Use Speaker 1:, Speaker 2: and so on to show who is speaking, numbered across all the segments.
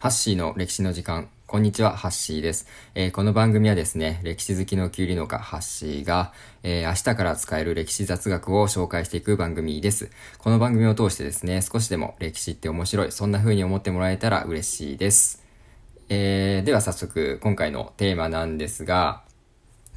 Speaker 1: ハッシーの歴史の時間。こんにちは、ハッシーです。えー、この番組はですね、歴史好きのキュウリ農家、ハッシーが、えー、明日から使える歴史雑学を紹介していく番組です。この番組を通してですね、少しでも歴史って面白い、そんな風に思ってもらえたら嬉しいです。えー、では早速、今回のテーマなんですが、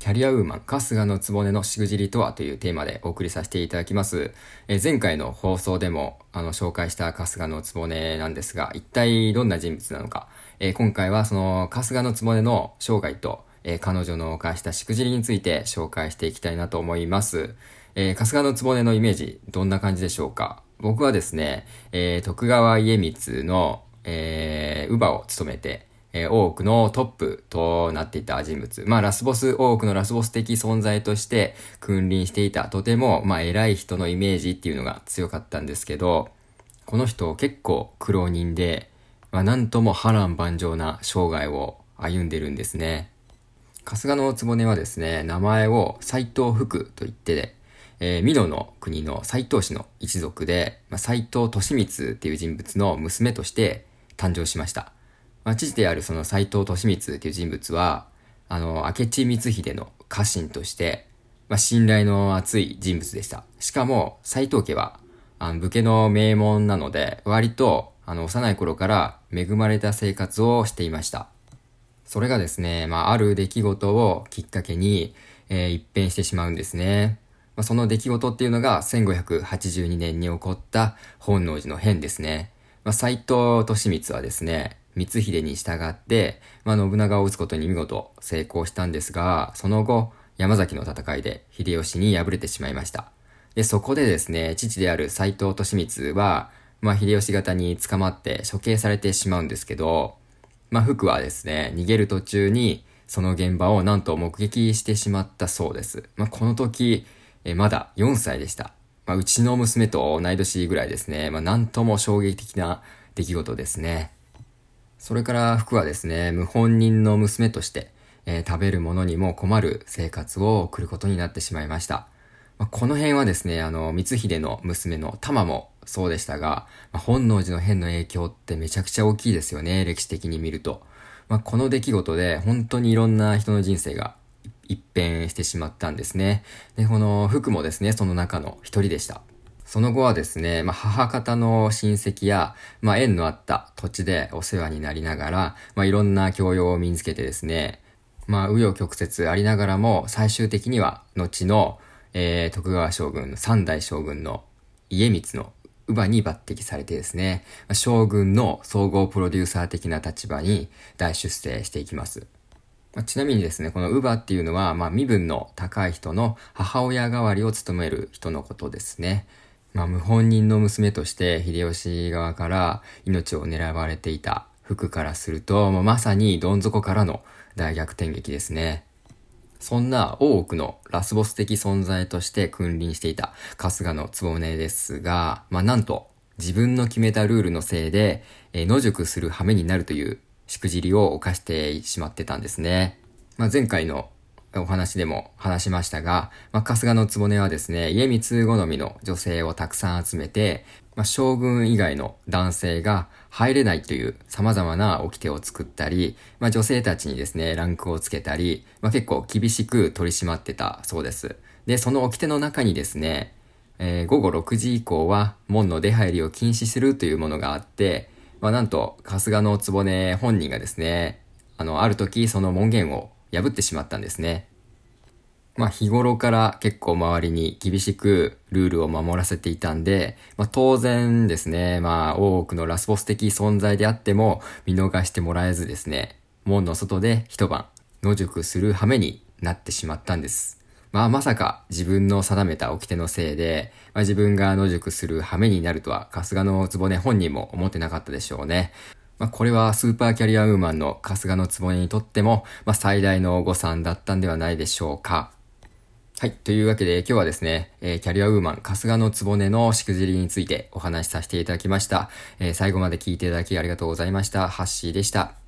Speaker 1: キャリアウーマン、春日の局のしくじりとはというテーマでお送りさせていただきます。え前回の放送でもあの紹介した春日の局なんですが、一体どんな人物なのか、え今回はその春日の局の生涯と、え彼女の犯したしくじりについて紹介していきたいなと思います。えー、春日の局のイメージ、どんな感じでしょうか僕はですね、えー、徳川家光の、えー、乳母を務めて、えー、多くのトップとなっていた人物。まあ、ラスボス、多くのラスボス的存在として君臨していた、とても、まあ、偉い人のイメージっていうのが強かったんですけど、この人結構苦労人で、まあ、なんとも波乱万丈な生涯を歩んでるんですね。春日の局はですね、名前を斎藤福と言って、えー、美濃の国の斎藤氏の一族で、まあ、斎藤利光っていう人物の娘として誕生しました。まあ、父であるその斎藤利光という人物は、あの、明智光秀の家臣として、まあ、信頼の厚い人物でした。しかも、斎藤家は、あの、武家の名門なので、割と、あの、幼い頃から恵まれた生活をしていました。それがですね、まあ、ある出来事をきっかけに、えー、一変してしまうんですね。まあ、その出来事っていうのが1582年に起こった本能寺の変ですね。まあ、斎藤利光はですね、光秀に従って、まあ、信長を討つことに見事成功したんですが、その後、山崎の戦いで秀吉に敗れてしまいました。で、そこでですね、父である斎藤利光は、まあ、秀吉方に捕まって処刑されてしまうんですけど、まあ、福はですね、逃げる途中に、その現場をなんと目撃してしまったそうです。まあ、この時、えまだ4歳でした。まあ、うちの娘と同い年ぐらいですね。まあ、なんとも衝撃的な出来事ですね。それから服はですね、無本人の娘として、えー、食べるものにも困る生活を送ることになってしまいました。まあ、この辺はですね、あの、光秀の娘の玉もそうでしたが、まあ、本能寺の変の影響ってめちゃくちゃ大きいですよね、歴史的に見ると。まあ、この出来事で本当にいろんな人の人生が一変してしまったんですね。で、この服もですね、その中の一人でした。その後はですね、まあ、母方の親戚や、まあ、縁のあった土地でお世話になりながら、まあ、いろんな教養を身につけてですね、まあ、紆余曲折ありながらも、最終的には、後の、えー、徳川将軍の、三代将軍の家光の乳母に抜擢されてですね、将軍の総合プロデューサー的な立場に大出世していきます。ま、ちなみにですね、この乳母っていうのは、まあ、身分の高い人の母親代わりを務める人のことですね。まあ、無本人の娘として秀吉側から命を狙われていた服からすると、まあ、まさにどん底からの大逆転劇ですね。そんな多くのラスボス的存在として君臨していた春日の局ですが、まあ、なんと自分の決めたルールのせいで、えー、野宿する羽目になるというしくじりを犯してしまってたんですね。まあ、前回のお話でも話しましたが、まあ、春日の局はですね、家光好みの女性をたくさん集めて、まあ、将軍以外の男性が入れないという様々な掟を作ったり、まあ、女性たちにですね、ランクをつけたり、まあ、結構厳しく取り締まってたそうです。で、その掟の中にですね、えー、午後6時以降は門の出入りを禁止するというものがあって、まあ、なんと、春日の局本人がですね、あの、ある時その門限を破ってしまったんですね。まあ日頃から結構周りに厳しくルールを守らせていたんで、まあ当然ですね、まあ多くのラスボス的存在であっても見逃してもらえずですね、門の外で一晩野宿する羽目になってしまったんです。まあまさか自分の定めた掟のせいで、まあ、自分が野宿する羽目になるとは春日の局本人も思ってなかったでしょうね。まあ、これはスーパーキャリアウーマンの春日のつぼねにとっても、まあ、最大の誤算だったんではないでしょうか。はい。というわけで今日はですね、えー、キャリアウーマン、春日のつぼねのしくじりについてお話しさせていただきました。えー、最後まで聞いていただきありがとうございました。ハッシーでした。